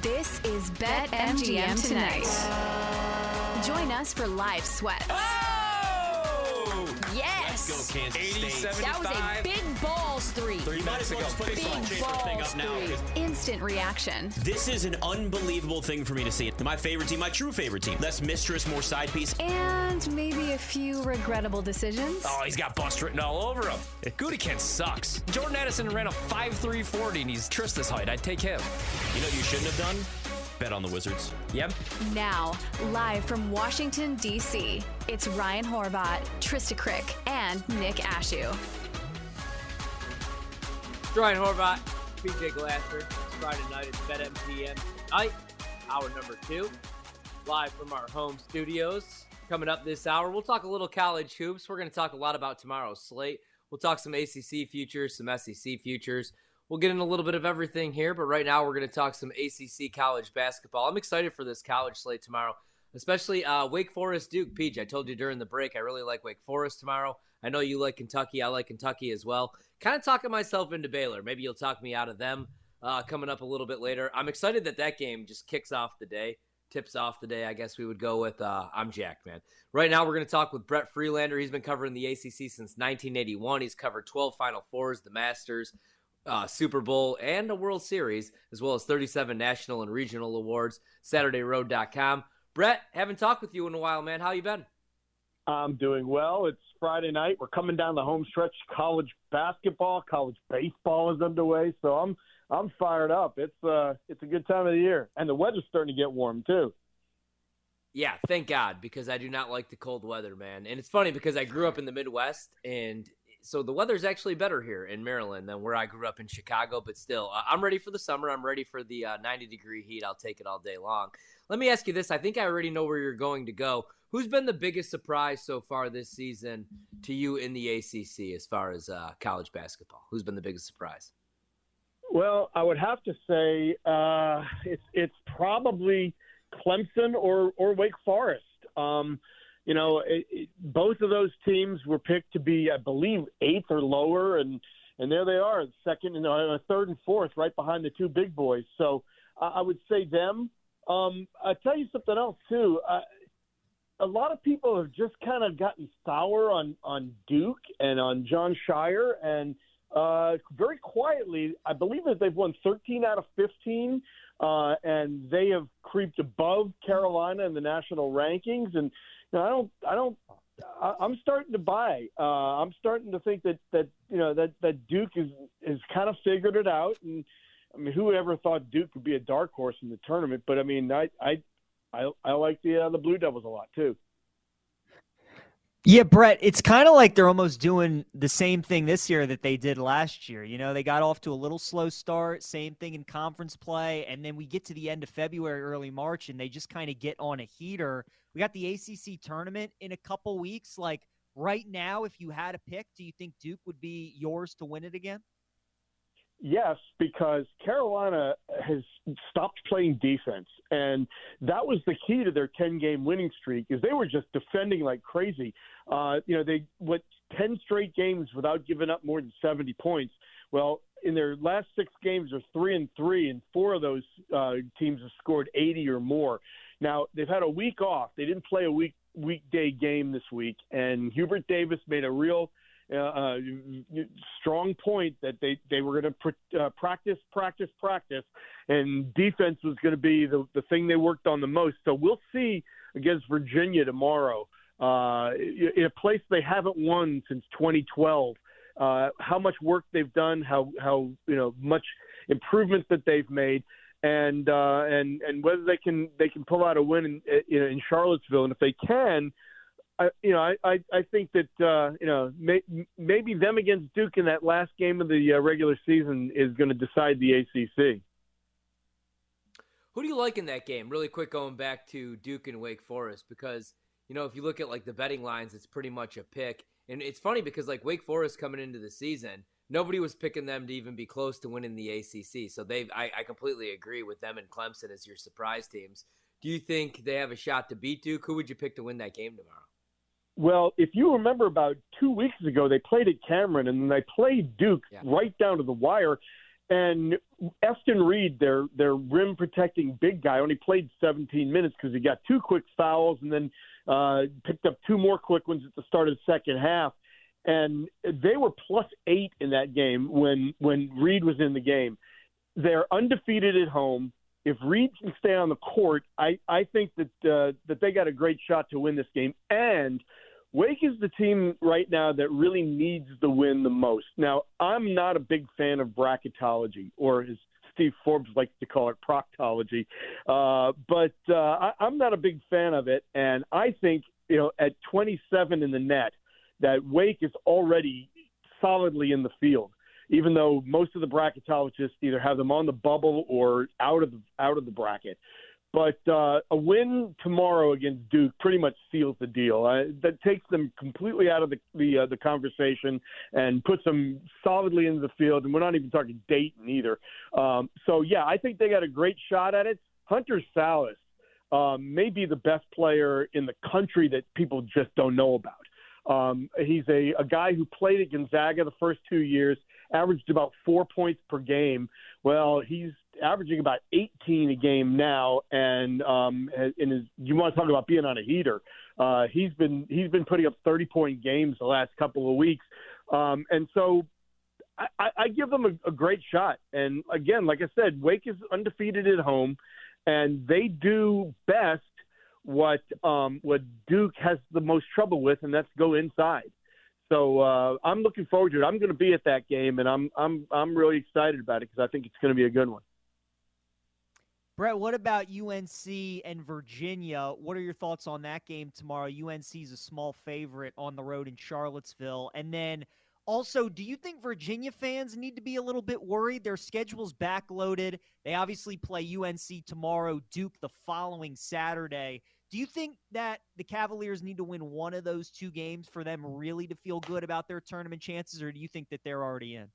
This is BetMGM tonight. Join us for live sweats. Yes. Let's go, Kansas 80, State. 75. That was a big balls three. Three You might minutes as well ago. just put the Big salt shaker thing balls up now. three. 'cause Instant reaction. This is an unbelievable thing for me to see. My favorite team, my true favorite team. Less mistress, more side piece. And maybe a few regrettable decisions. Oh, he's got bust written all over him. Gudikin sucks. Jordan Addison ran a 5'3", 40, and he's Trista's height. I'd take him. You know what you shouldn't have done? Bet on the Wizards. Yep. Now, live from Washington, D.C., it's Ryan Horvath, Trysta Krick, and Nick Ashooh. Ryan Horvath, PJ Glasser. It's Friday night. It's BetMGM tonight. Hour number two. Live from our home studios. Coming up this hour, we'll talk a little college hoops. We're going to talk a lot about tomorrow's slate. We'll talk some ACC futures, some SEC futures. We'll get in a little bit of everything here, but right now we're going to talk some ACC college basketball. I'm excited for this college slate tomorrow, especially uh, Wake Forest Duke. Peach, I told you during the break, I really like Wake Forest tomorrow. I know you like Kentucky. I like Kentucky as well. Kind of talking myself into Baylor. Maybe you'll talk me out of them uh, coming up a little bit later. I'm excited that that game just kicks off the day, tips off the day. I guess we would go with uh, I'm jacked, man. Right now, we're going to talk with Brett Friedlander. He's been covering the ACC since 1981. He's covered 12 Final Fours, the Masters, uh, Super Bowl, and a World Series, as well as 37 national and regional awards. SaturdayRoad.com. Brett, haven't talked with you in a while, man. How you been? I'm doing well. It's Friday night. We're coming down the home stretch. College basketball, college baseball is underway, so I'm I'm fired up. It's uh it's a good time of the year, and the weather's starting to get warm too. Yeah, thank God, because I do not like the cold weather, man. And it's funny because I grew up in the Midwest, and so the weather's actually better here in Maryland than where I grew up in Chicago. But still, I'm ready for the summer. I'm ready for the uh, 90 degree heat. I'll take it all day long. Let me ask you this. I think I already know where you're going to go. Who's been the biggest surprise so far this season to you in the ACC as far as uh, college basketball? Who's been the biggest surprise? Well, I would have to say uh, it's it's probably Clemson or or Wake Forest. Um, you know, it, it, both of those teams were picked to be, I believe, eighth or lower, and and there they are, second and uh, third and fourth, right behind the two big boys. So I, I would say them. Um, I tell you something else too. Uh, a lot of people have just kind of gotten sour on on Duke and on Jon Scheyer, and uh, very quietly, I believe that they've won 13 out of 15, uh, and they have creeped above Carolina in the national rankings. And know, I don't, I don't, I, I'm starting to buy. Uh, I'm starting to think that that you know that that Duke is is kind of figured it out. And I mean, who ever thought Duke could be a dark horse in the tournament? But I mean, I I I, I like the uh, the Blue Devils a lot too. Yeah, Brett, it's kind of like they're almost doing the same thing this year that they did last year. You know, they got off to a little slow start, same thing in conference play, and then we get to the end of February, early March, and they just kind of get on a heater. We got the ACC tournament in a couple weeks. Like right now, if you had a pick, do you think Duke would be yours to win it again? Yes, because Carolina has stopped playing defense, and that was the key to their 10-game winning streak. Is they were just defending like crazy. Uh, you know, they went 10 straight games without giving up more than 70 points. Well, in their last six games, they're three and three, and four of those uh, teams have scored 80 or more. Now they've had a week off. They didn't play a week weekday game this week, and Hubert Davis made a real uh, uh, strong point that they, they were going to pr- uh, practice, practice, practice, and defense was going to be the, the thing they worked on the most. So we'll see against Virginia tomorrow uh, in a place they haven't won since 2012. Uh, how much work they've done, how how you know much improvement that they've made, and uh, and and whether they can they can pull out a win in, in, in Charlottesville, and if they can, I, you know, I, I, I think that uh, you know may, maybe them against Duke in that last game of the uh, regular season is going to decide the ACC. Who do you like in that game? Really quick, going back to Duke and Wake Forest, because you know if you look at like the betting lines, it's pretty much a pick. And it's funny because like Wake Forest coming into the season, nobody was picking them to even be close to winning the ACC. So they've I, I completely agree with them and Clemson as your surprise teams. Do you think they have a shot to beat Duke? Who would you pick to win that game tomorrow? Well, if you remember about two weeks ago, they played at Cameron and they played Duke Yeah. right down to the wire. And Efton Reid, their their rim protecting big guy, only played 17 minutes because he got two quick fouls and then uh, picked up two more quick ones at the start of the second half. And they were plus eight in that game when when Reid was in the game. They're undefeated at home. If Reid can stay on the court, I I think that uh, that they got a great shot to win this game. And Wake is the team right now that really needs the win the most. Now, I'm not a big fan of bracketology, or as Steve Forbes likes to call it, proctology. Uh, but uh, I, I'm not a big fan of it, and I think you know at 27 in the net that Wake is already solidly in the field. Even though most of the bracketologists either have them on the bubble or out of the out of the bracket, but uh, a win tomorrow against Duke pretty much seals the deal. Uh, that takes them completely out of the the, uh, the conversation and puts them solidly into the field. And we're not even talking Dayton either. Um, so yeah, I think they got a great shot at it. Hunter Sallis um, may be the best player in the country that people just don't know about. Um, he's a, a guy who played at Gonzaga the first two years, averaged about four points per game. Well, he's averaging about 18 a game now, and um, in his, you want to talk about being on a heater. Uh, he's been he's been putting up 30 point games the last couple of weeks, um, and so I, I give them a, a great shot. And again, like I said, Wake is undefeated at home, and they do best what um, what Duke has the most trouble with, and that's go inside. So uh, I'm looking forward to it. I'm going to be at that game, and I'm I'm I'm really excited about it because I think it's going to be a good one. Brett, what about UNC and Virginia? What are your thoughts on that game tomorrow? UNC is a small favorite on the road in Charlottesville. And then also, do you think Virginia fans need to be a little bit worried? Their schedule's backloaded. They obviously play UNC tomorrow, Duke the following Saturday. Do you think that the Cavaliers need to win one of those two games for them really to feel good about their tournament chances, or do you think that they're already in?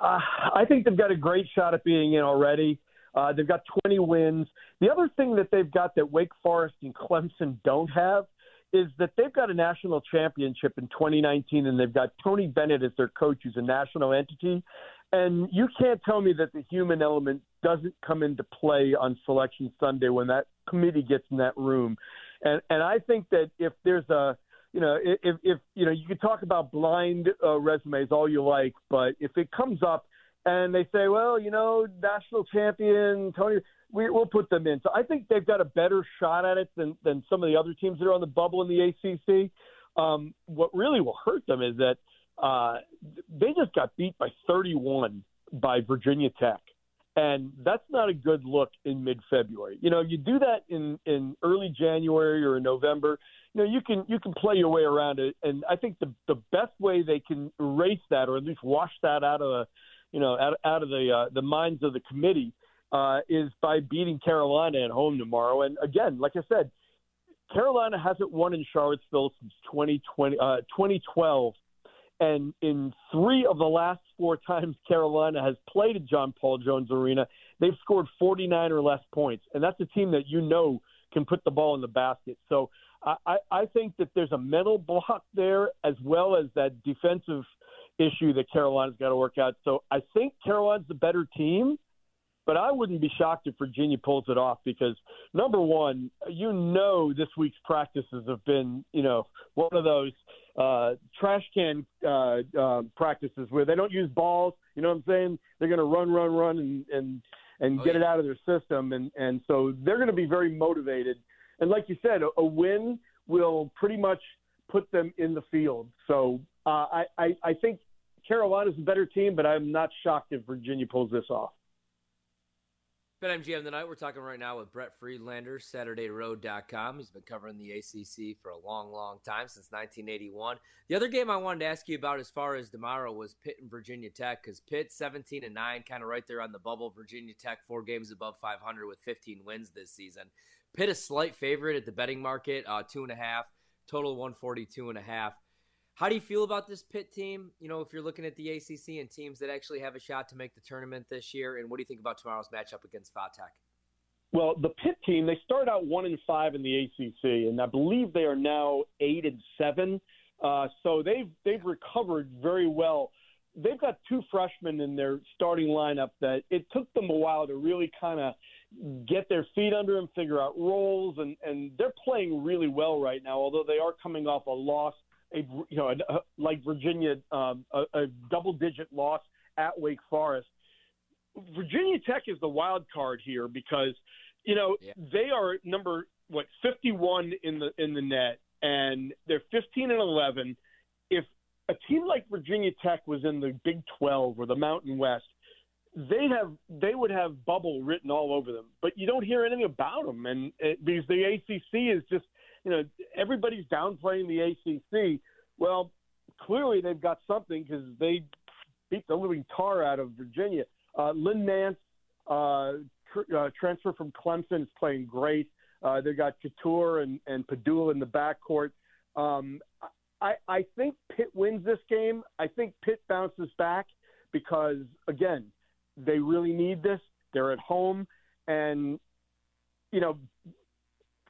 Uh, I think they've got a great shot at being in already. Uh, they've got 20 wins. The other thing that they've got that Wake Forest and Clemson don't have is that they've got a national championship in 2019, and they've got Tony Bennett as their coach, who's a national entity. And you can't tell me that the human element doesn't come into play on Selection Sunday when that committee gets in that room. And and I think that if there's a you know if if you know you can talk about blind uh, resumes all you like, but if it comes up and they say, well, you know, national champion Tony, we, we'll put them in. So I think they've got a better shot at it than than some of the other teams that are on the bubble in the ACC. Um, what really will hurt them is that uh, they just got beat by 31 by Virginia Tech. And that's not a good look in mid-February. You know, you do that in in early January or in November. You know, you can you can play your way around it, and I think the the best way they can erase that, or at least wash that out of the you know, out, out of the uh, the minds of the committee uh, is by beating Carolina at home tomorrow. And again, like I said, Carolina hasn't won in Charlottesville since 2020, uh, 2012. And in three of the last four times Carolina has played at John Paul Jones Arena, they've scored 49 or less points. And that's a team that you know can put the ball in the basket. So I, I think that there's a mental block there as well as that defensive – issue that Carolina's got to work out. So I think Carolina's the better team, but I wouldn't be shocked if Virginia pulls it off because number one, you know, this week's practices have been, you know, one of those uh, trash can uh, uh, practices where they don't use balls. You know what I'm saying? They're going to run, run, run, and and and oh, get yeah. it out of their system, and and so they're going to be very motivated. And like you said, a, a win will pretty much put them in the field. So uh, I, I I think Carolina's a better team, but I'm not shocked if Virginia pulls this off. BetMGM tonight. We're talking right now with Brett Friedlander, SaturdayRoad.com. He's been covering the ACC for a long, long time since 1981. The other game I wanted to ask you about as far as tomorrow was Pitt and Virginia Tech because Pitt 17 and nine, kind of right there on the bubble. Virginia Tech four games above 500 with 15 wins this season. Pitt a slight favorite at the betting market, uh, two and a half. Total 142 and a half. How do you feel about this Pitt team? You know, if you're looking at the ACC and teams that actually have a shot to make the tournament this year, and what do you think about tomorrow's matchup against Tech? Well, the Pitt team they start out one and five in the ACC, and I believe they are now eight and seven. Uh, so they've they've recovered very well. they've got two freshmen in their starting lineup that it took them a while to really kind of get their feet under them, figure out roles, and and they're playing really well right now. Although they are coming off a loss, a you know a, a, like Virginia, um, a, a double-digit loss at Wake Forest. Virginia Tech is the wild card here because you know Yeah. they are number what 51 in the in the net and they're 15 and 11 if a team like Virginia Tech was in the Big 12 or the Mountain West they'd have they would have bubble written all over them but you don't hear anything about them and it, because the ACC is just you know everybody's downplaying the ACC well clearly they've got something because they beat the living tar out of Virginia uh, Lynn Nance, uh, tr- uh, transfer from Clemson, is playing great. Uh, they got Cattoor and, and Pedulla in the backcourt. Um, I, I think Pitt wins this game. I think Pitt bounces back because, again, they really need this. They're at home. And, you know,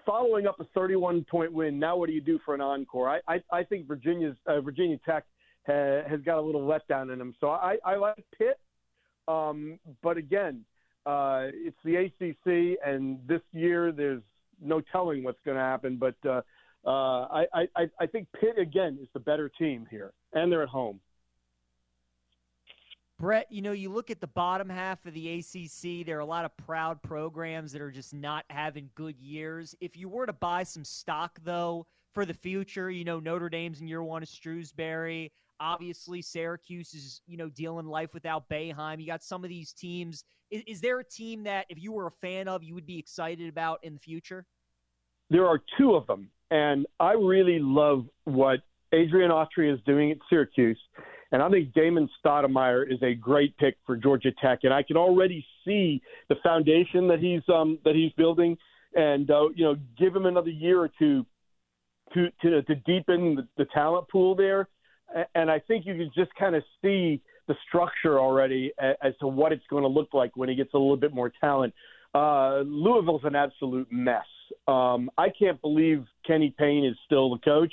following up a 31 point win, now what do you do for an encore? I, I, I think Virginia's uh, Virginia Tech ha, has got a little letdown in them. So I, I like Pitt. Um, but again, uh, it's the ACC, and this year there's no telling what's going to happen. But uh, uh, I, I, I think Pitt again is the better team here, and they're at home. Brett, you know, you look at the bottom half of the ACC, there are a lot of proud programs that are just not having good years. If you were to buy some stock, though, for the future, you know, Notre Dame's in year one of Shrewsberry. Obviously, Syracuse is, you know, dealing life without Boeheim. You got some of these teams. Is, is there a team that, if you were a fan of, you would be excited about in the future? There are two of them, and I really love what Adrian Autry is doing at Syracuse. And I think Damon Stoudemire is a great pick for Georgia Tech, and I can already see the foundation that he's um, that he's building, and uh, you know, give him another year or two to to, to deepen the, the talent pool there. And I think you can just kind of see the structure already as to what it's going to look like when he gets a little bit more talent. Uh, Louisville's an absolute mess. Um, I can't believe Kenny Payne is still the coach.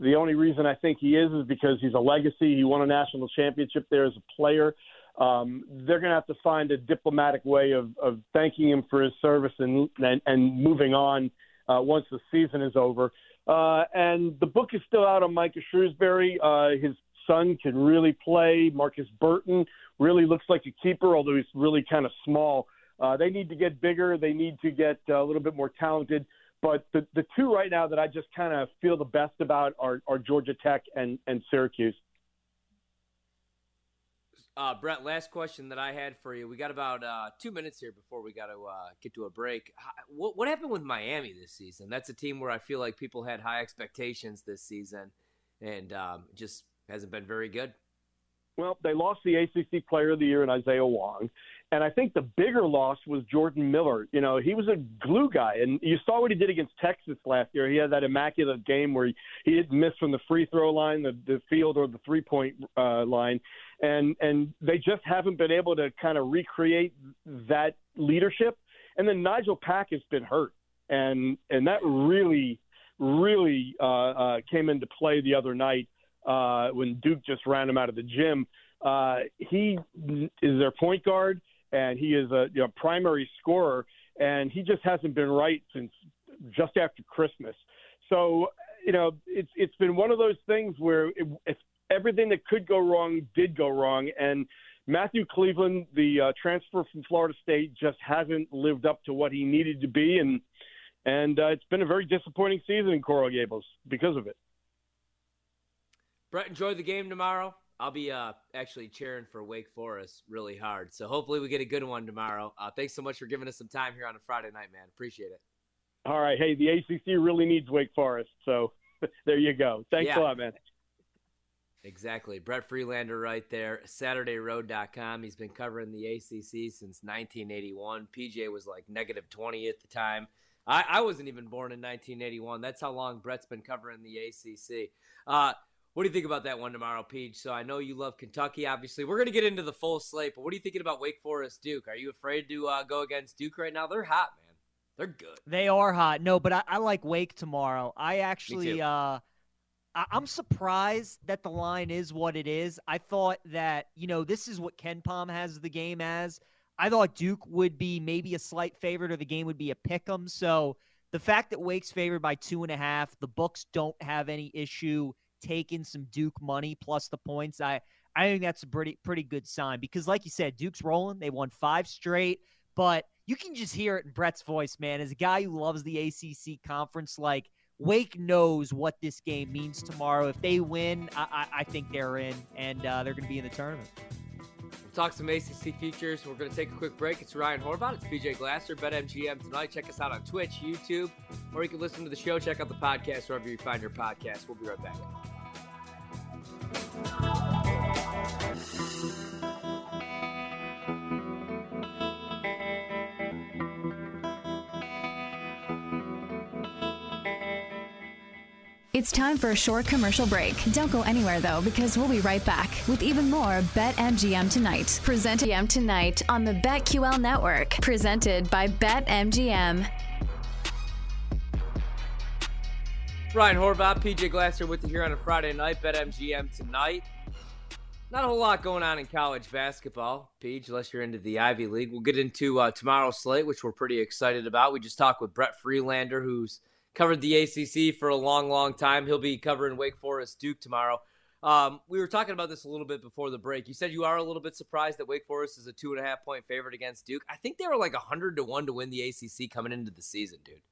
The only reason I think he is is because he's a legacy. He won a national championship there as a player. Um, they're going to have to find a diplomatic way of, of thanking him for his service and and, and moving on uh, once the season is over. Uh, and the book is still out on Micah Shrewsberry. Uh, his son can really play. Markus Burton really looks like a keeper, although he's really kind of small. Uh, they need to get bigger. They need to get uh, a little bit more talented. But the, the two right now that I just kind of feel the best about are, are Georgia Tech and, and Syracuse. Uh, Brett, last question that I had for you. We got about uh, two minutes here before we got to uh, get to a break. What, what happened with Miami this season? That's a team where I feel like people had high expectations this season, and um, just hasn't been very good. Well, they lost the ACC Player of the Year in Isaiah Wong, and I think the bigger loss was Jordan Miller. You know, he was a glue guy, and you saw what he did against Texas last year. He had that immaculate game where he, he didn't miss from the free throw line, the, the field, or the three point uh, line, and and they just haven't been able to kind of recreate that leadership. And then Nigel Pack has been hurt, and and that really really uh, uh, came into play the other night uh, when Duke just ran him out of the gym. Uh, he is their point guard, and he is a you know, primary scorer, and he just hasn't been right since just after Christmas. So you know, it's it's been one of those things where it, if everything that could go wrong did go wrong, and Matthew Cleveland, the uh, transfer from Florida State, just hasn't lived up to what he needed to be, and and uh, it's been a very disappointing season in Coral Gables because of it. Brett, enjoy the game tomorrow. I'll be uh, actually cheering for Wake Forest really hard. So hopefully we get a good one tomorrow. Uh, thanks so much for giving us some time here on a Friday night, man. Appreciate it. All right. Hey, the ACC really needs Wake Forest. So there you go. Thanks Yeah. a lot, man. Exactly. Brett Friedlander right there, SaturdayRoad.com. He's been covering the ACC since 1981. PJ was like negative 20 at the time. I, I wasn't even born in 1981. That's how long Brett's been covering the ACC. Uh, what do you think about that one tomorrow, Peach? So I know you love Kentucky, obviously. We're going to get into the full slate, but what are you thinking about Wake Forest Duke? Are you afraid to uh, go against Duke right now? They're hot, man. They're good. They are hot. No, but I, I like Wake tomorrow. I actually uh I- I'm surprised that the line is what it is. I thought that, you know, this is what KenPom has the game as. I thought Duke would be maybe a slight favorite or the game would be a pick 'em. So the fact that Wake's favored by two and a half, the books don't have any issue taking some Duke money plus the points. I I think that's a pretty pretty good sign because, like you said, Duke's rolling. They won five straight, but you can just hear it in Brett's voice, man. As a guy who loves the ACC conference, like Wake knows what this game means tomorrow. If they win, I, I, I think they're in, and uh, they're going to be in the tournament. We'll talk some ACC features. We're going to take a quick break. It's Ryan Horvath. It's PJ Glasser, BetMGM tonight. Check us out on Twitch, YouTube, or you can listen to the show. Check out the podcast wherever you find your podcast. We'll be right back. It's time for a short commercial break. Don't go anywhere though, because we'll be right back with even more BetMGM Tonight. Presented MGM Tonight on the BetQL Network. Presented by BetMGM. Ryan Horvath, PJ Glasser with you here on a Friday night. BetMGM Tonight. Not a whole lot going on in college basketball, Peach, unless you're into the Ivy League. We'll get into uh, tomorrow's slate, which we're pretty excited about. We just talked with Brett Friedlander, who's covered the ACC for a long, long time. He'll be covering Wake Forest Duke tomorrow. Um, we were talking about this a little bit before the break. You said you are a little bit surprised that Wake Forest is a two and a half point favorite against Duke. I think they were like hundred to one to win the ACC coming into the season, dude.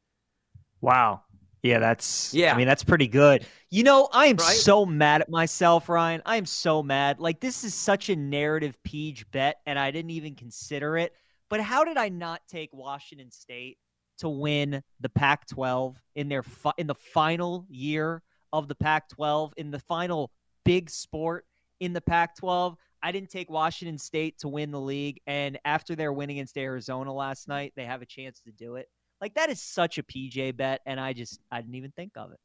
Wow. Yeah, that's Yeah. I mean, that's pretty good. You know, I am Right? so mad at myself, Ryan. I am so mad. Like this is such a narrative peach bet, and I didn't even consider it. But how did I not take Washington State to win the Pac-12 in their fi- in the final year of the Pac-12 in the final big sport in the Pac-12? I didn't take Washington State to win the league, and after their win against Arizona last night, they have a chance to do it. Like that is such a PJ bet, and I just I didn't even think of it.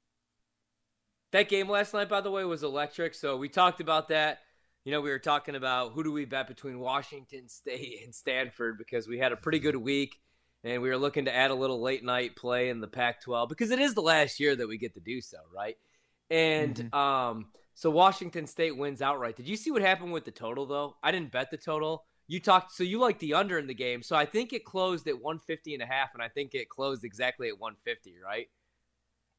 That game last night, by the way, was electric. So we talked about that. You know, we were talking about who do we bet between Washington State and Stanford because we had a pretty good week and we were looking to add a little late night play in the Pac 12 because it is the last year that we get to do so, right? And um, so Washington State wins outright. Did you see what happened with the total, though? I didn't bet the total. You talked, so you like the under in the game. So I think it closed at 150 and a half, and I think it closed exactly at 150, right?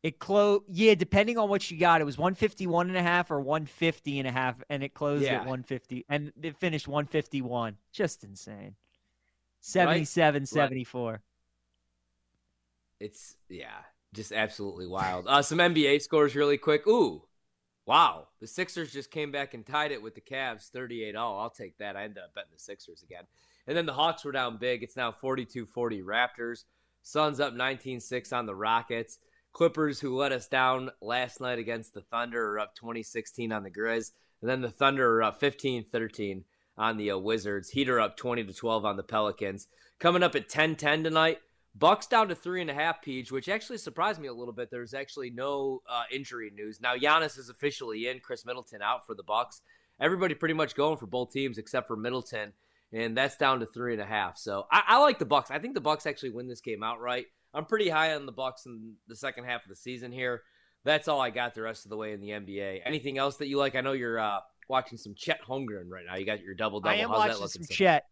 It closed, yeah, depending on what you got, it was 151 and a half or 150 and a half, and it closed Yeah. at 150, and it finished 151. Just insane. 77 74. It's yeah, just absolutely wild. Uh, some NBA scores really quick. Ooh, wow! The Sixers just came back and tied it with the Cavs, 38 all. I'll take that. I ended up betting the Sixers again. And then the Hawks were down big. It's now 42-40 Raptors. Suns up 19-6 on the Rockets. Clippers, who let us down last night against the Thunder, are up 20-16 on the Grizz. And then the Thunder are up 15-13 on the uh, Wizards. Heat are up 20 to 12 on the Pelicans. Coming up at 10-10 tonight. Bucks down to three and a half, Peach, which actually surprised me a little bit. There's actually no uh, injury news now. Giannis is officially in. Khris Middleton out for the Bucks. Everybody pretty much going for both teams except for Middleton, and that's down to three and a half. So I, I like the Bucks. I think the Bucks actually win this game outright. I'm pretty high on the Bucks in the second half of the season here. That's all I got the rest of the way in the NBA. Anything else that you like? I know you're uh, watching some Chet Holmgren right now. You got your double double. I am How's that watching some so- Chet.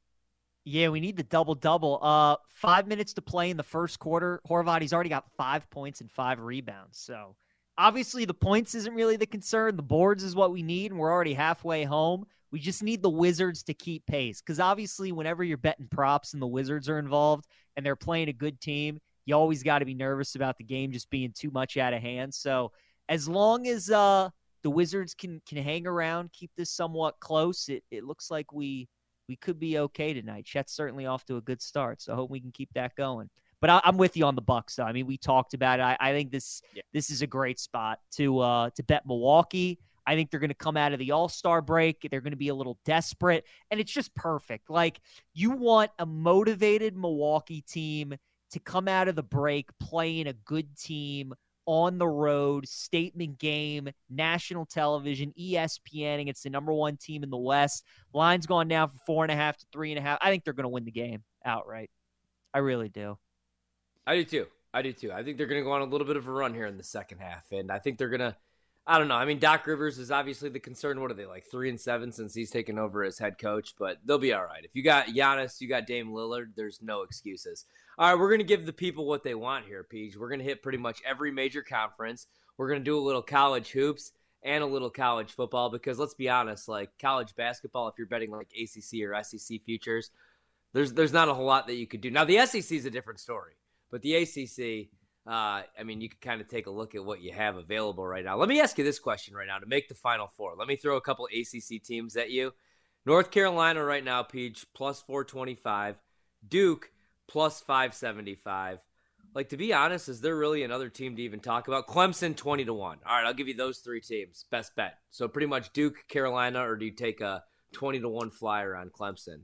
Yeah, we need the double double. Uh, five minutes to play in the first quarter. Horvath, he's already got five points and five rebounds. So obviously the points isn't really the concern. The boards is what we need, and we're already halfway home. We just need the Wizards to keep pace because obviously, whenever you're betting props and the Wizards are involved and they're playing a good team, you always got to be nervous about the game just being too much out of hand. So as long as uh the Wizards can can hang around, keep this somewhat close, it it looks like we we could be okay tonight. Chet's certainly off to a good start, so I hope we can keep that going. But I, I'm with you on the Bucks. Though. I mean, we talked about it. I, I think this Yeah. this is a great spot to uh, to bet Milwaukee. I think they're going to come out of the All Star break. They're going to be a little desperate, and it's just perfect. Like you want a motivated Milwaukee team to come out of the break playing a good team on the road, statement game, national television, ESPN against the number one team in the West. Line's gone down from four and a half to three and a half. I think they're going to win the game outright. I really do. I do too. I do too. I think they're going to go on a little bit of a run here in the second half, and I think they're going to. I don't know. I mean, Doc Rivers is obviously the concern. What are they like three and seven since he's taken over as head coach? But they'll be all right. If you got Giannis, you got Dame Lillard. There's no excuses. All right, we're gonna give the people what they want here, Peach. We're gonna hit pretty much every major conference. We're gonna do a little college hoops and a little college football because let's be honest, like college basketball, if you're betting like ACC or SEC futures, there's there's not a whole lot that you could do. Now the SEC is a different story, but the ACC uh, I mean, you can kind of take a look at what you have available right now. Let me ask you this question right now to make the Final Four. Let me throw a couple ACC teams at you. North Carolina right now, Peach, plus 425. Duke, plus 575. Like, to be honest, is there really another team to even talk about? Clemson, 20 to 1. All right, I'll give you those three teams. Best bet. So, pretty much Duke, Carolina, or do you take a 20 to 1 flyer on Clemson?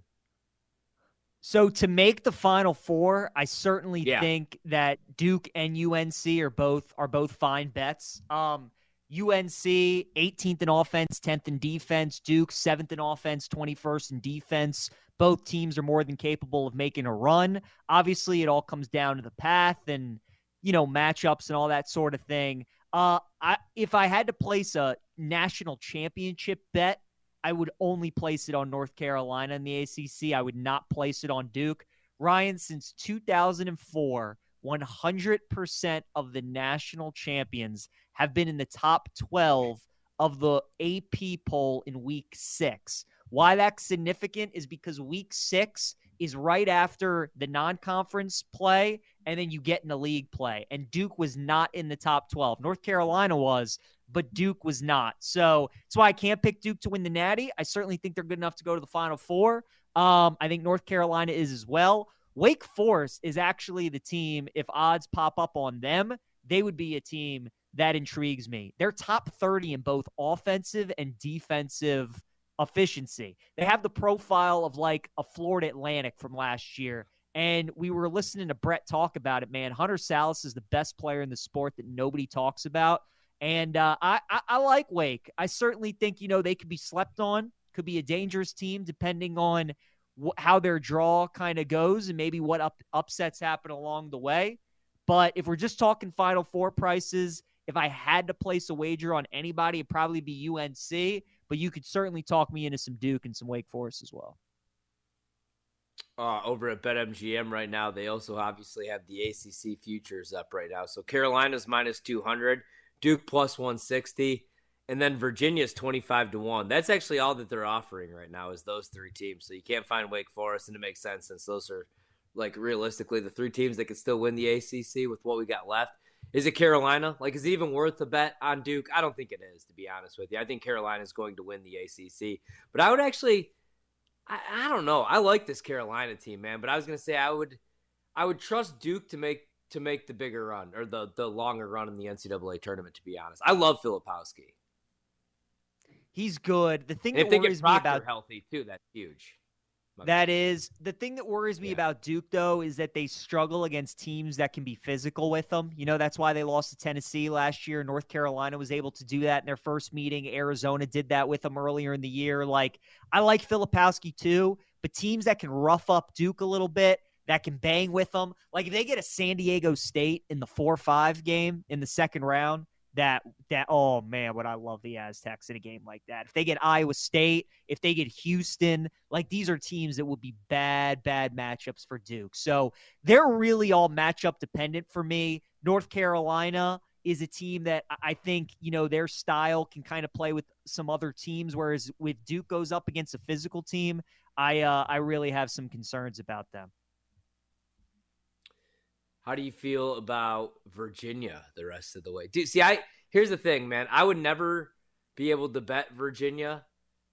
So to make the final four, I certainly Yeah. think that Duke and UNC are both are both fine bets. Um, UNC 18th in offense, 10th in defense. Duke 7th in offense, 21st in defense. Both teams are more than capable of making a run. Obviously, it all comes down to the path and you know matchups and all that sort of thing. Uh, I if I had to place a national championship bet, I would only place it on North Carolina in the ACC. I would not place it on Duke. Ryan, since 2004, 100% of the national champions have been in the top 12 of the AP poll in week six. Why that's significant is because week six is right after the non conference play, and then you get in the league play. And Duke was not in the top 12. North Carolina was, but Duke was not. So that's why I can't pick Duke to win the Natty. I certainly think they're good enough to go to the Final Four. Um, I think North Carolina is as well. Wake Forest is actually the team, if odds pop up on them, they would be a team that intrigues me. They're top 30 in both offensive and defensive efficiency. They have the profile of like a Florida Atlantic from last year. And we were listening to Brett talk about it, man. Hunter Sallis is the best player in the sport that nobody talks about. And uh, I, I, I like Wake. I certainly think, you know, they could be slept on, could be a dangerous team depending on wh- how their draw kind of goes and maybe what up, upsets happen along the way. But if we're just talking Final Four prices, if I had to place a wager on anybody, it'd probably be UNC. But you could certainly talk me into some Duke and some Wake Forest as well. uh, over at BetMGM right now. They also obviously have the ACC futures up right now. So Carolina's minus 200, Duke plus 160, and then Virginia's 25 to 1. That's actually all that they're offering right now is those three teams. So you can't find Wake Forest, and it makes sense since those are like realistically the three teams that could still win the ACC with what we got left. Is it Carolina? Like, is it even worth a bet on Duke? I don't think it is, to be honest with you. I think Carolina is going to win the ACC, but I would actually I, I don't know. I like this Carolina team, man. But I was gonna say I would, I would trust Duke to make to make the bigger run or the the longer run in the NCAA tournament. To be honest, I love Filipowski. He's good. The thing And that they worries me about healthy too, that's huge. That is the thing that worries me Yeah. about Duke, though, is that they struggle against teams that can be physical with them. You know, that's why they lost to Tennessee last year. North Carolina was able to do that in their first meeting. Arizona did that with them earlier in the year. Like, I like Filipowski too, but teams that can rough up Duke a little bit, that can bang with them. Like, if they get a San Diego State in the 4 5 game in the second round, that that oh man would i love the aztecs in a game like that. If they get iowa state if they get houston like these are teams that would be bad bad matchups for duke. So they're really all matchup dependent for me. North carolina is a team that i think you know their style can kind of play with some other teams whereas with duke goes up against a physical team i uh i really have some concerns about them How do you feel about Virginia the rest of the way? Dude, see, I here's the thing, man. I would never be able to bet Virginia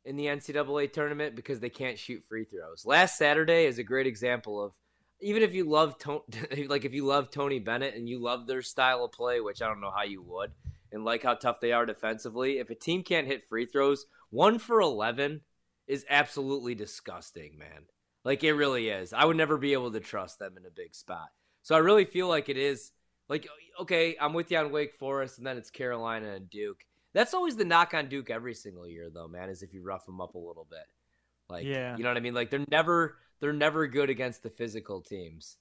in the NCAA tournament because they can't shoot free throws. Last Saturday is a great example of even if you love Tony, like if you love Tony Bennett and you love their style of play, which I don't know how you would, and like how tough they are defensively, if a team can't hit free throws, one for eleven is absolutely disgusting, man. Like it really is. I would never be able to trust them in a big spot. So I really feel like it is like okay, I'm with you on Wake Forest, and then it's Carolina and Duke. That's always the knock on Duke every single year, though, man. Is if you rough them up a little bit, like Yeah. you know what I mean. Like they're never they're never good against the physical teams.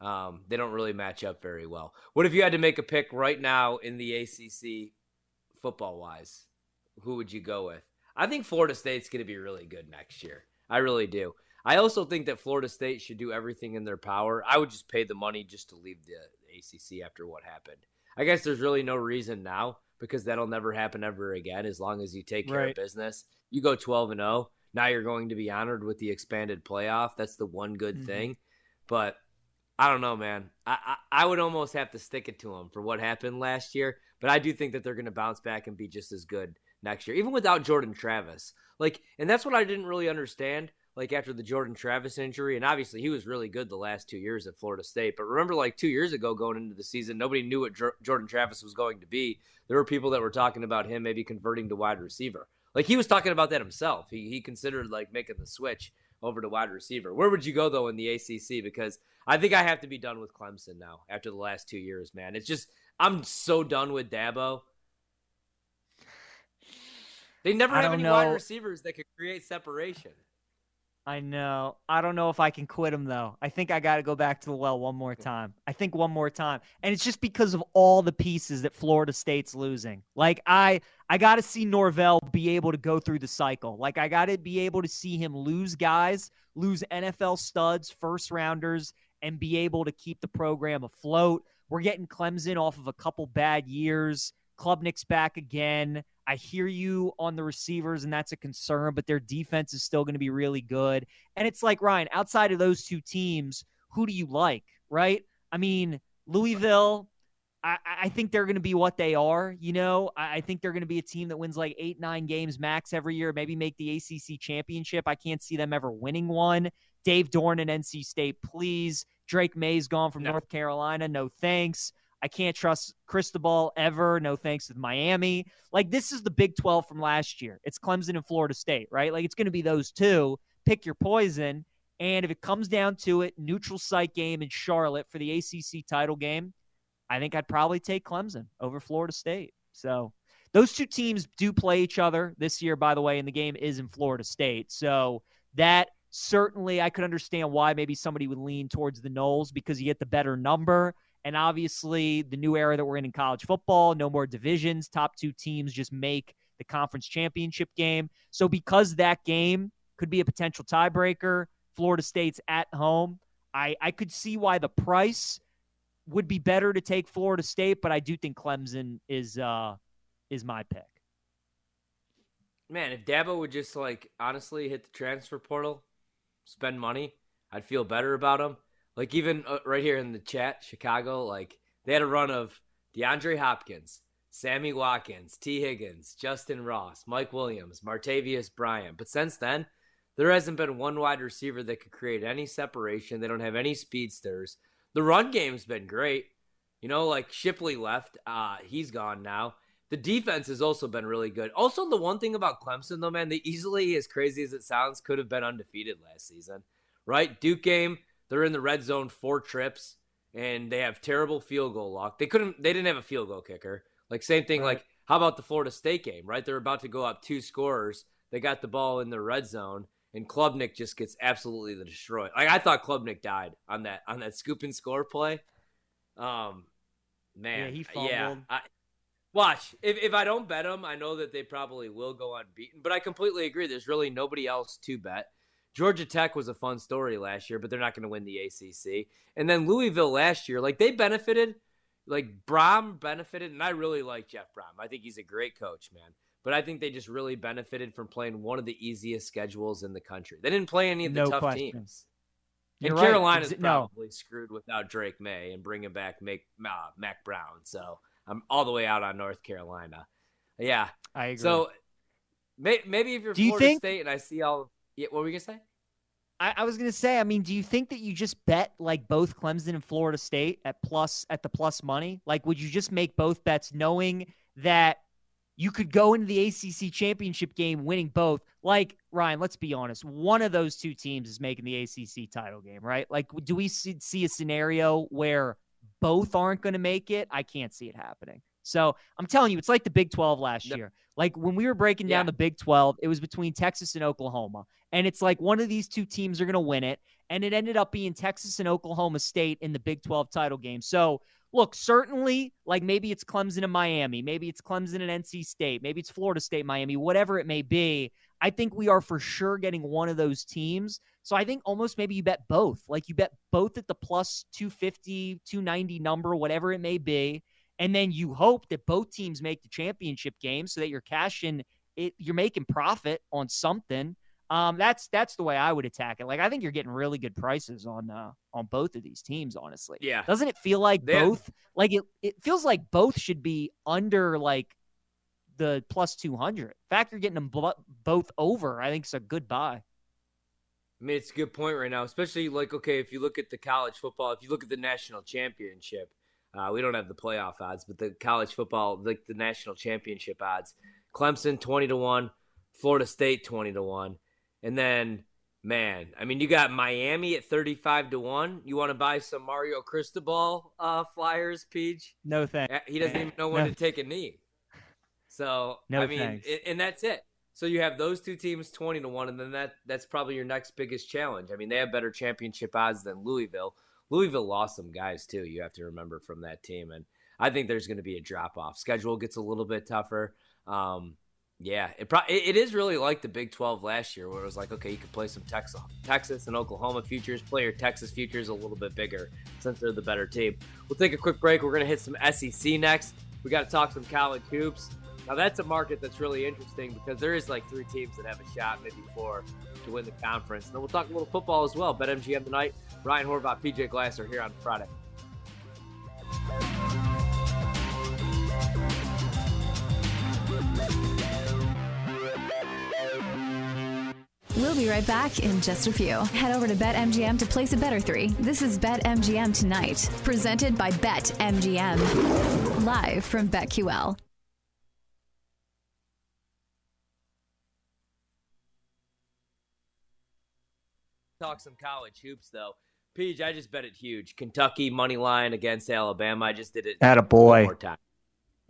Um, they don't really match up very well. What if you had to make a pick right now in the ACC football wise, who would you go with? I think Florida State's going to be really good next year. I really do. I also think that Florida State should do everything in their power. I would just pay the money just to leave the ACC after what happened. I guess there's really no reason now because that'll never happen ever again as long as you take care Right. of business. You go 12 and 0. Now you're going to be honored with the expanded playoff. That's the one good Mhm. thing. But I don't know, man. I, I I would almost have to stick it to them for what happened last year. But I do think that they're going to bounce back and be just as good next year, even without Jordan Travis. Like, and that's what I didn't really understand. Like after the Jordan Travis injury, and obviously he was really good the last two years at Florida State. But remember, like two years ago, going into the season, nobody knew what Jor- Jordan Travis was going to be. There were people that were talking about him maybe converting to wide receiver. Like he was talking about that himself. He he considered like making the switch over to wide receiver. Where would you go though in the ACC? Because I think I have to be done with Clemson now after the last two years, man. It's just I'm so done with Dabo. They never have any wide receivers that could create separation. I know. I don't know if I can quit him though. I think I got to go back to the well one more time. I think one more time. And it's just because of all the pieces that Florida State's losing. Like I I got to see Norvell be able to go through the cycle. Like I got to be able to see him lose guys, lose NFL studs, first rounders and be able to keep the program afloat. We're getting Clemson off of a couple bad years. Klubnik's back again. I hear you on the receivers, and that's a concern, but their defense is still going to be really good. And it's like, Ryan, outside of those two teams, who do you like, right? I mean, Louisville, I, I think they're going to be what they are. You know, I, I think they're going to be a team that wins like eight, nine games max every year, maybe make the ACC championship. I can't see them ever winning one. Dave Doeren and NC State, please. Drake Maye's gone from No. North Carolina. No thanks. I can't trust Cristobal ever. No thanks with Miami. Like this is the Big 12 from last year. It's Clemson and Florida State, right? Like it's going to be those two. Pick your poison. And if it comes down to it, neutral site game in Charlotte for the ACC title game, I think I'd probably take Clemson over Florida State. So those two teams do play each other this year, by the way, and the game is in Florida State. So that certainly I could understand why maybe somebody would lean towards the Noles because you get the better number. And obviously, the new era that we're in in college football, no more divisions. Top two teams just make the conference championship game. So, because that game could be a potential tiebreaker, Florida State's at home. I, I could see why the price would be better to take Florida State, but I do think Clemson is uh is my pick. Man, if Dabo would just like honestly hit the transfer portal, spend money, I'd feel better about him. Like even uh, right here in the chat, Chicago, like they had a run of DeAndre Hopkins, Sammy Watkins, Tee Higgins, Justyn Ross, Mike Williams, Martavis Bryant. But since then, there hasn't been one wide receiver that could create any separation. They don't have any speedsters. The run game's been great. You know, like Shipley left, uh, he's gone now. The defense has also been really good. Also, the one thing about Clemson, though, man, they easily, as crazy as it sounds, could have been undefeated last season, right? Duke game, they're in the red zone four trips, and they have terrible field goal luck. They couldn't, they didn't have a field goal kicker. Like same thing. Like how about the Florida State game, right? They're about to go up two scorers. They got the ball in the red zone, and Klubnik just gets absolutely destroyed. Like I thought Klubnik died on that on that scoop and score play. Um, man, Yeah, he Yeah. I, watch if if I don't bet them, I know that they probably will go unbeaten. But I completely agree. There's really nobody else to bet. Georgia Tech was a fun story last year, but they're not going to win the ACC. And then Louisville last year, like they benefited, like Brohm benefited, and I really like Jeff Brohm. I think he's a great coach, man. But I think they just really benefited from playing one of the easiest schedules in the country. They didn't play any of the No tough question. teams. You're and right. Carolina's Exa- no. probably screwed without Drake Maye and bringing back Mac, uh, Mack Brown. So I'm all the way out on North Carolina. Yeah. I agree. So may, maybe if you're Do you Florida think- State and I see all, yeah, what were we gonna say? I, I was gonna say, I mean, do you think that you just bet like both Clemson and Florida State at plus at the plus money? Like, would you just make both bets knowing that you could go into the ACC championship game winning both? Like, Ryan, let's be honest, one of those two teams is making the ACC title game, right? Like, do we see, see a scenario where both aren't going to make it? I can't see it happening. So I'm telling you, it's like the Big 12 last Yep. year. Like when we were breaking down Yeah. the Big 12, it was between Texas and Oklahoma. And it's like one of these two teams are going to win it. And it ended up being Texas and Oklahoma State in the Big 12 title game. So look, certainly, like maybe it's Clemson and Miami, maybe it's Clemson and NC State, maybe it's Florida State, Miami, whatever it may be. I think we are for sure getting one of those teams. So I think almost maybe you bet both. Like you bet both at the plus 250, 290 number, whatever it may be. And then you hope that both teams make the championship game so that you're cashing it, you're making profit on something. Um, that's that's the way I would attack it. Like I think you're getting really good prices on uh, on both of these teams, honestly. Yeah. Doesn't it feel like They- both? Like it it feels like both should be under like the plus two hundred. In fact, you're getting them both over. I think it's a good buy. I mean, it's a good point right now, especially like okay, if you look at the college football, if you look at the national championship, uh, we don't have the playoff odds, but the college football, like the national championship odds, Clemson twenty to one, Florida State twenty to one, and then man, I mean, you got Miami at thirty five to one. You want to buy some Mario Cristobal uh, flyers, Peach? No thanks. He doesn't even know when No. to take a knee. So No I mean, thanks. i- and that's it. So you have those two teams twenty to one, and then that that's probably your next biggest challenge. I mean, they have better championship odds than Louisville. Louisville lost some guys too. You have to remember from that team, and I think there's going to be a drop off. Schedule gets a little bit tougher. Um, yeah, it, pro- it is really like the Big Twelve last year, where it was like, okay, you can play some Texas, Texas and Oklahoma futures. Play your Texas futures a little bit bigger since they're the better team. We'll take a quick break. We're going to hit some SEC next. We got to talk some college hoops. Now that's a market that's really interesting because there is like three teams that have a shot, maybe four, to win the conference. And then we'll talk a little football as well. BetMGM tonight. Ryan Horvath, PJ Glasser here on Friday. We'll be right back in just a few. Head over to BetMGM to place a better three. This is BetMGM Tonight, presented by BetMGM. Live from BetQL. Talk some college hoops though. Peach, I just bet it huge. Kentucky money line against Alabama. I just did it At a boy. more time.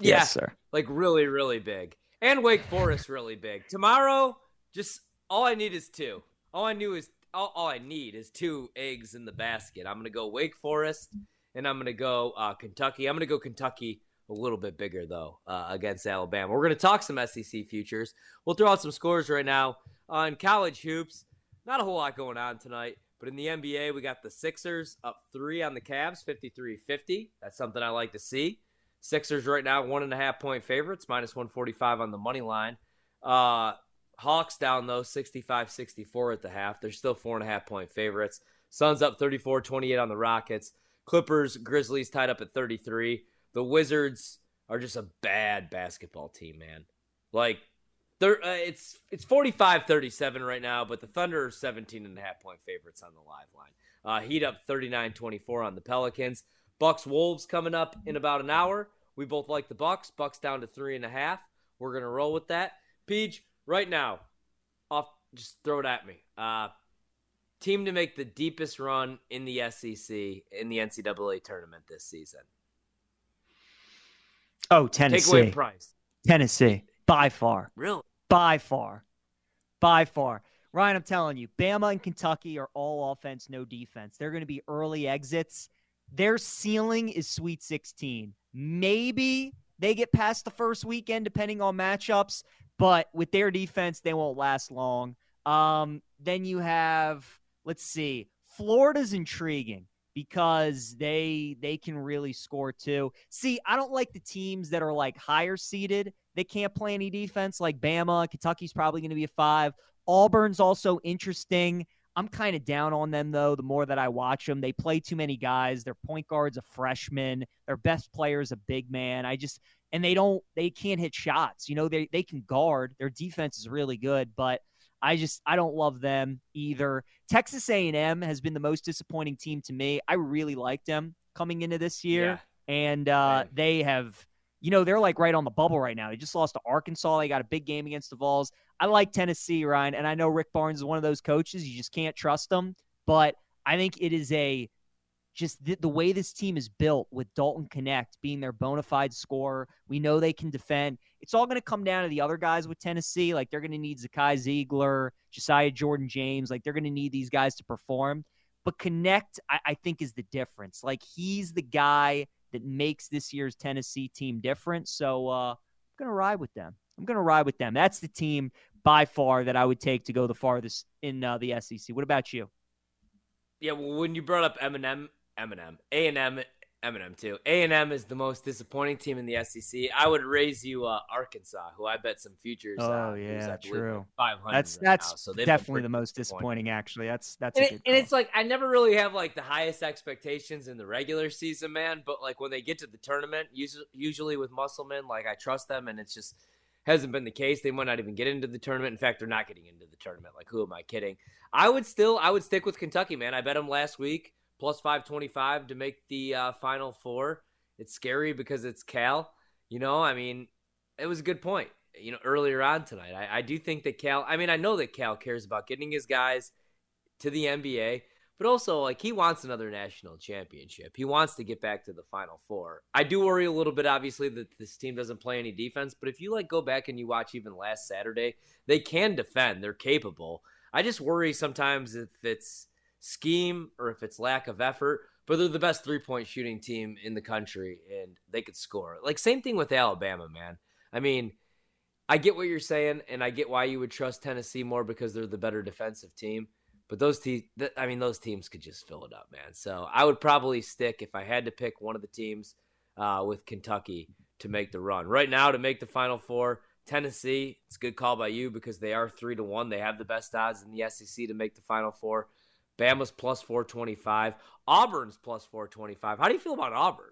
Yeah, sir. like really, really big. And Wake Forest really big. Tomorrow, just all I need is two. All I knew is all, all I need is two eggs in the basket. I'm gonna go Wake Forest and I'm gonna go uh, Kentucky. I'm gonna go Kentucky a little bit bigger though uh, against Alabama. We're gonna talk some SEC futures. We'll throw out some scores right now on college hoops. Not a whole lot going on tonight. But in the NBA, we got the Sixers up three on the Cavs, 53 50. That's something I like to see. Sixers right now, one and a half point favorites, minus 145 on the money line. Uh, Hawks down, though, 65 64 at the half. They're still four and a half point favorites. Suns up 34 28 on the Rockets. Clippers, Grizzlies tied up at 33. The Wizards are just a bad basketball team, man. Like, they're, uh, it's it's 45-37 right now, but the Thunder are 17 and a half point favorites on the live line. Uh, Heat up 39-24 on the Pelicans. Bucks Wolves coming up in about an hour. We both like the Bucks. Bucks down to three and a half. We're gonna roll with that. Peach, right now, off just throw it at me. Uh, team to make the deepest run in the SEC in the NCAA tournament this season. Oh, Take away Tennessee. price. Tennessee. By far. Really? By far. By far. Ryan, I'm telling you, Bama and Kentucky are all offense, no defense. They're going to be early exits. Their ceiling is Sweet 16. Maybe they get past the first weekend, depending on matchups, but with their defense, they won't last long. Um, then you have, let's see, Florida's intriguing because they they can really score too. See, I don't like the teams that are like higher seeded. They can't play any defense like Bama. Kentucky's probably going to be a five. Auburn's also interesting. I'm kind of down on them though. The more that I watch them, they play too many guys. Their point guard's a freshman. Their best player's a big man. I just and they don't they can't hit shots. You know, they they can guard. Their defense is really good, but I just I don't love them either. Texas A&M has been the most disappointing team to me. I really liked them coming into this year, and uh, they have, you know, they're like right on the bubble right now. They just lost to Arkansas. They got a big game against the Vols. I like Tennessee, Ryan, and I know Rick Barnes is one of those coaches. You just can't trust them, but I think it is a just the, the way this team is built with Dalton Knecht being their bona fide scorer. We know they can defend. It's all going to come down to the other guys with Tennessee. Like they're going to need Zakai Zeigler, Josiah Jordan James. Like they're going to need these guys to perform. But Knecht, I, I think, is the difference. Like he's the guy that makes this year's Tennessee team different. So uh, I'm going to ride with them. I'm going to ride with them. That's the team by far that I would take to go the farthest in uh, the SEC. What about you? Yeah, well, when you brought up Eminem, Eminem, A and M Eminem too. A and M is the most disappointing team in the SEC. I would raise you uh, Arkansas, who I bet some futures. Oh uh, yeah, true. Five hundred. That's that's now, so definitely the most disappointing. Actually, that's that's. And, it, and, it's like I never really have like the highest expectations in the regular season, man. But like when they get to the tournament, usually, usually with Musselman, like I trust them, and it's just hasn't been the case. They might not even get into the tournament. In fact, they're not getting into the tournament. Like who am I kidding? I would still I would stick with Kentucky, man. I bet them last week plus 525 to make the uh, final four. It's scary because it's Cal. You know, I mean, it was a good point, you know, earlier on tonight. I, I do think that Cal, I mean, I know that Cal cares about getting his guys to the NBA, but also, like, he wants another national championship. He wants to get back to the final four. I do worry a little bit, obviously, that this team doesn't play any defense, but if you, like, go back and you watch even last Saturday, they can defend. They're capable. I just worry sometimes if it's scheme or if it's lack of effort, but they're the best three point shooting team in the country and they could score. Like, same thing with Alabama, man. I mean, I get what you're saying, and I get why you would trust Tennessee more because they're the better defensive team. But those teams, I mean, those teams could just fill it up, man. So I would probably stick if I had to pick one of the teams uh, with Kentucky to make the run. Right now, to make the Final Four, Tennessee. It's a good call by you because they are three to one. They have the best odds in the SEC to make the Final Four. Bama's plus 425. Auburn's plus 425. How do you feel about Auburn?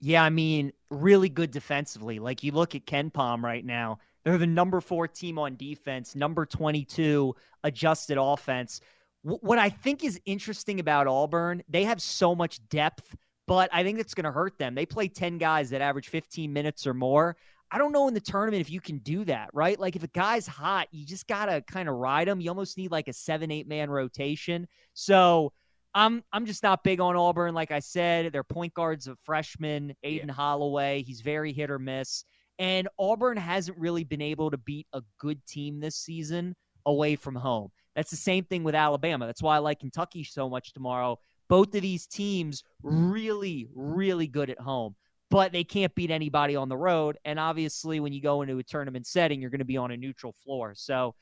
Yeah, I mean, really good defensively. Like you look at KenPom right now, they're the number four team on defense, number 22 adjusted offense. W- what I think is interesting about Auburn, they have so much depth, but I think that's going to hurt them. They play 10 guys that average 15 minutes or more. I don't know in the tournament if you can do that, right? Like if a guy's hot, you just gotta kind of ride him. You almost need like a seven, eight man rotation. So I'm I'm just not big on Auburn. Like I said, their point guard's a freshman, Aden yeah. Holloway. He's very hit or miss. And Auburn hasn't really been able to beat a good team this season away from home. That's the same thing with Alabama. That's why I like Kentucky so much tomorrow. Both of these teams really, really good at home but they can't beat anybody on the road. And obviously, when you go into a tournament setting, you're going to be on a neutral floor. So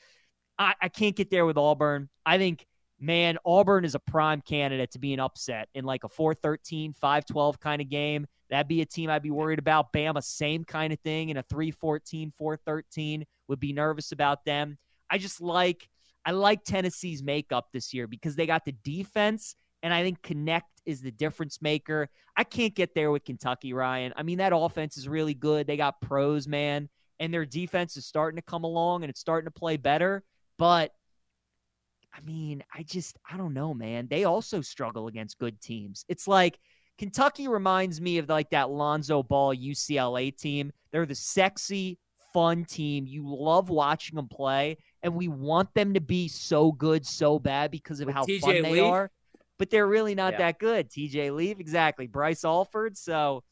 I, I, can't get there with Auburn. I think, man, Auburn is a prime candidate to be an upset in like a 413, 512 kind of game. That'd be a team I'd be worried about. Bama, same kind of thing in a 314, 413. Would be nervous about them. I just like. I like Tennessee's makeup this year because they got the defense and I think Knecht is the difference maker. I can't get there with Kentucky, Ryan. I mean, that offense is really good. They got pros, man, and their defense is starting to come along and it's starting to play better. But I mean, I just, I don't know, man. They also struggle against good teams. It's like Kentucky reminds me of like that Lonzo Ball UCLA team. They're the sexy, fun team. You love watching them play, and we want them to be so good, so bad because of With how TJ fun they Leaf? are but they're really not yeah. that good. TJ Leaf, exactly. Bryce Alford. So,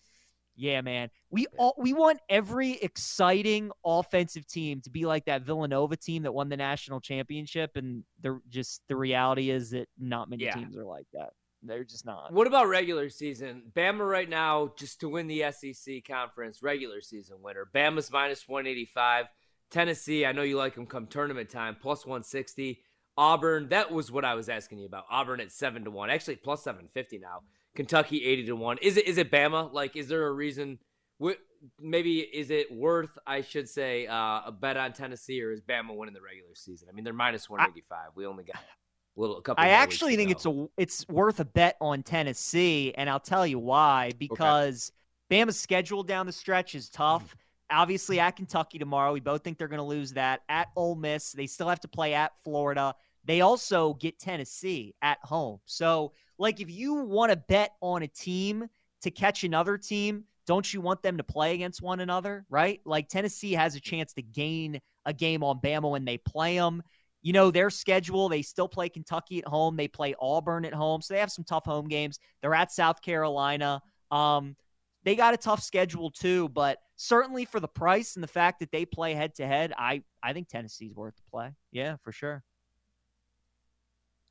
yeah, man, we all, we want every exciting offensive team to be like that Villanova team that won the national championship, and the just the reality is that not many yeah. teams are like that. They're just not. What about regular season? Bama right now, just to win the SEC conference regular season winner. Bama's minus 185. Tennessee, I know you like them come tournament time, plus 160. Auburn, that was what I was asking you about. Auburn at seven to one, actually plus seven fifty now. Kentucky eighty to one. Is it is it Bama? Like, is there a reason? What Maybe is it worth? I should say uh, a bet on Tennessee, or is Bama winning the regular season? I mean, they're minus one eighty five. We only got a little a couple. I actually think it's a it's worth a bet on Tennessee, and I'll tell you why. Because okay. Bama's schedule down the stretch is tough. Mm-hmm obviously at Kentucky tomorrow. We both think they're going to lose that. At Ole Miss, they still have to play at Florida. They also get Tennessee at home. So, like, if you want to bet on a team to catch another team, don't you want them to play against one another, right? Like, Tennessee has a chance to gain a game on Bama when they play them. You know, their schedule, they still play Kentucky at home. They play Auburn at home. So they have some tough home games. They're at South Carolina. Um, they got a tough schedule too, but certainly for the price and the fact that they play head to head, I I think Tennessee's worth the play. Yeah, for sure.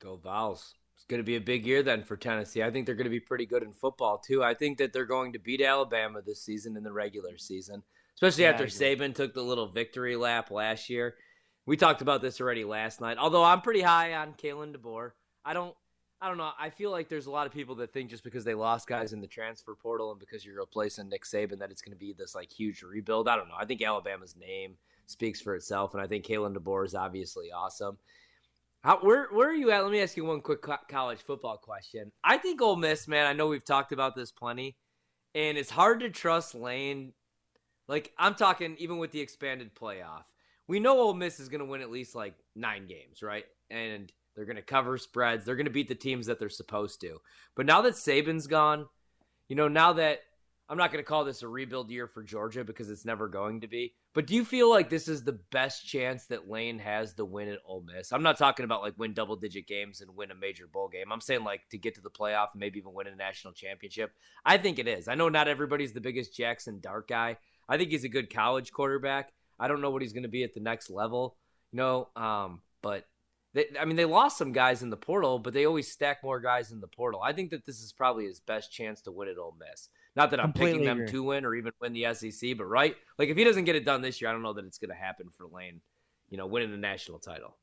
Go Vols. It's going to be a big year then for Tennessee. I think they're going to be pretty good in football too. I think that they're going to beat Alabama this season in the regular season, especially Yeah, after. Saban took the little victory lap last year. We talked about this already last night. Although I'm pretty high on Kalen DeBoer. I don't I don't know. I feel like there's a lot of people that think just because they lost guys in the transfer portal and because you're replacing Nick Saban that it's going to be this like huge rebuild. I don't know. I think Alabama's name speaks for itself, and I think Kalen DeBoer is obviously awesome. How, where where are you at? Let me ask you one quick co- college football question. I think Ole Miss, man. I know we've talked about this plenty, and it's hard to trust Lane. Like I'm talking, even with the expanded playoff, we know Ole Miss is going to win at least like nine games, right? And they're going to cover spreads. They're going to beat the teams that they're supposed to. But now that Saban's gone, you know, now that I'm not going to call this a rebuild year for Georgia because it's never going to be. But do you feel like this is the best chance that Lane has to win at Ole Miss? I'm not talking about like win double digit games and win a major bowl game. I'm saying like to get to the playoff and maybe even win a national championship. I think it is. I know not everybody's the biggest Jaxson Dart guy. I think he's a good college quarterback. I don't know what he's going to be at the next level, you know. Um, but they, I mean, they lost some guys in the portal, but they always stack more guys in the portal. I think that this is probably his best chance to win at Ole Miss. Not that I'm Completely picking them agree. to win or even win the SEC, but right, like if he doesn't get it done this year, I don't know that it's going to happen for Lane. You know, winning the national title.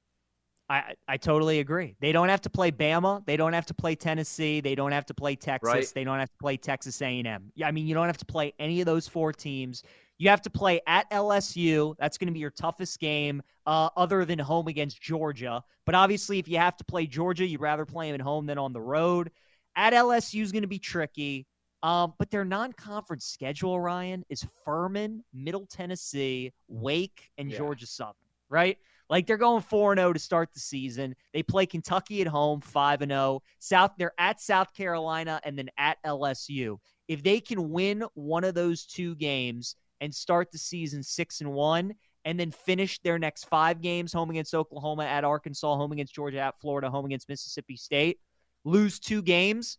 I, I totally agree. They don't have to play Bama. They don't have to play Tennessee. They don't have to play Texas. Right. They don't have to play Texas A&M. Yeah, I mean, you don't have to play any of those four teams. You have to play at LSU. That's going to be your toughest game, uh, other than home against Georgia. But obviously, if you have to play Georgia, you'd rather play them at home than on the road. At LSU is going to be tricky. Um, but their non-conference schedule, Ryan, is Furman, Middle Tennessee, Wake, and Yeah. Georgia Southern. Right? Like they're going 4 and 0 to start the season. They play Kentucky at home 5 and 0. South they're at South Carolina and then at LSU. If they can win one of those two games and start the season 6 and 1 and then finish their next 5 games home against Oklahoma, at Arkansas, home against Georgia, at Florida, home against Mississippi State, lose two games,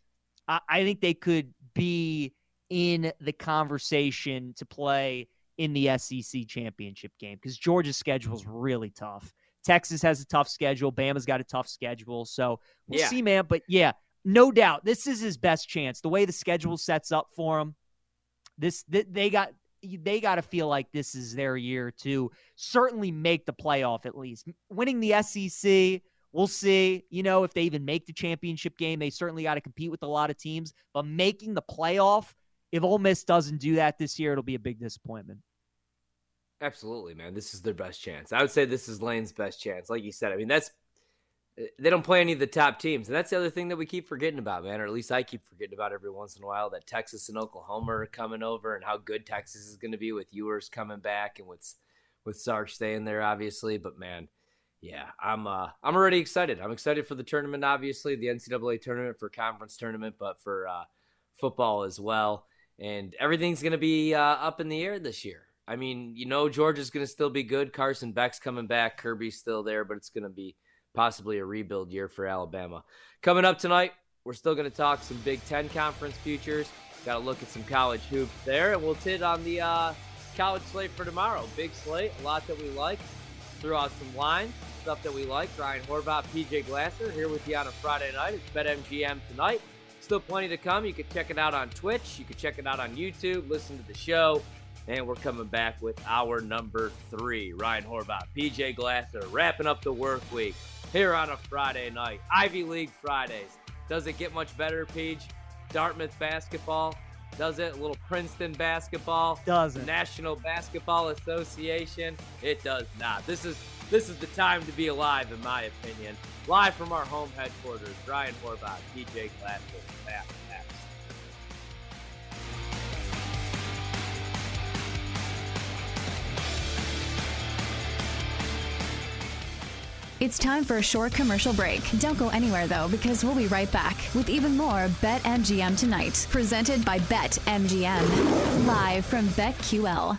I, I think they could be in the conversation to play in the SEC championship game because Georgia's schedule is mm-hmm. really tough. Texas has a tough schedule. Bama's got a tough schedule. So we'll Yeah. see, man. But yeah, no doubt, this is his best chance. The way the schedule sets up for him, this th- they got they got to feel like this is their year to certainly make the playoff at least. Winning the SEC, we'll see. You know, if they even make the championship game, they certainly got to compete with a lot of teams. But making the playoff, if Ole Miss doesn't do that this year, it'll be a big disappointment. Absolutely, man. This is their best chance. I would say this is Lane's best chance. Like you said, I mean, that's eh, they don't play any of the top teams, and that's the other thing that we keep forgetting about, man. Or at least I keep forgetting about every once in a while that Texas and Oklahoma are coming over, and how good Texas is going to be with Ewers coming back and with with Sarge staying there, obviously. But man, yeah, I'm uh I'm already excited. I'm excited for the tournament, obviously, the NCAA tournament for conference tournament, but for uh, football as well. And everything's going to be uh, up in the air this year. I mean, you know, Georgia's going to still be good. Carson Beck's coming back. Kirby's still there, but it's going to be possibly a rebuild year for Alabama. Coming up tonight, we're still going to talk some Big Ten conference futures. Got to look at some college hoops there, and we'll hit on the uh, college slate for tomorrow. Big slate, a lot that we like. Threw out some lines, stuff that we like. Ryan Horvath, PJ Glasser here with you on a Friday night. It's BetMGM tonight. Still plenty to come. You can check it out on Twitch. You can check it out on YouTube. Listen to the show. And we're coming back with our number three. Ryan Horvath, PJ Glasser, wrapping up the work week here on a Friday night. Ivy League Fridays. Does it get much better, Peach? Dartmouth basketball. Does it? A little Princeton basketball. Doesn't. National Basketball Association. It does not. This is this is the time to be alive, in my opinion. Live from our home headquarters, Ryan Horvath, PJ Glasser, back It's time for a short commercial break. Don't go anywhere though, because we'll be right back with even more BetMGM tonight, presented by BetMGM, live from BetQL.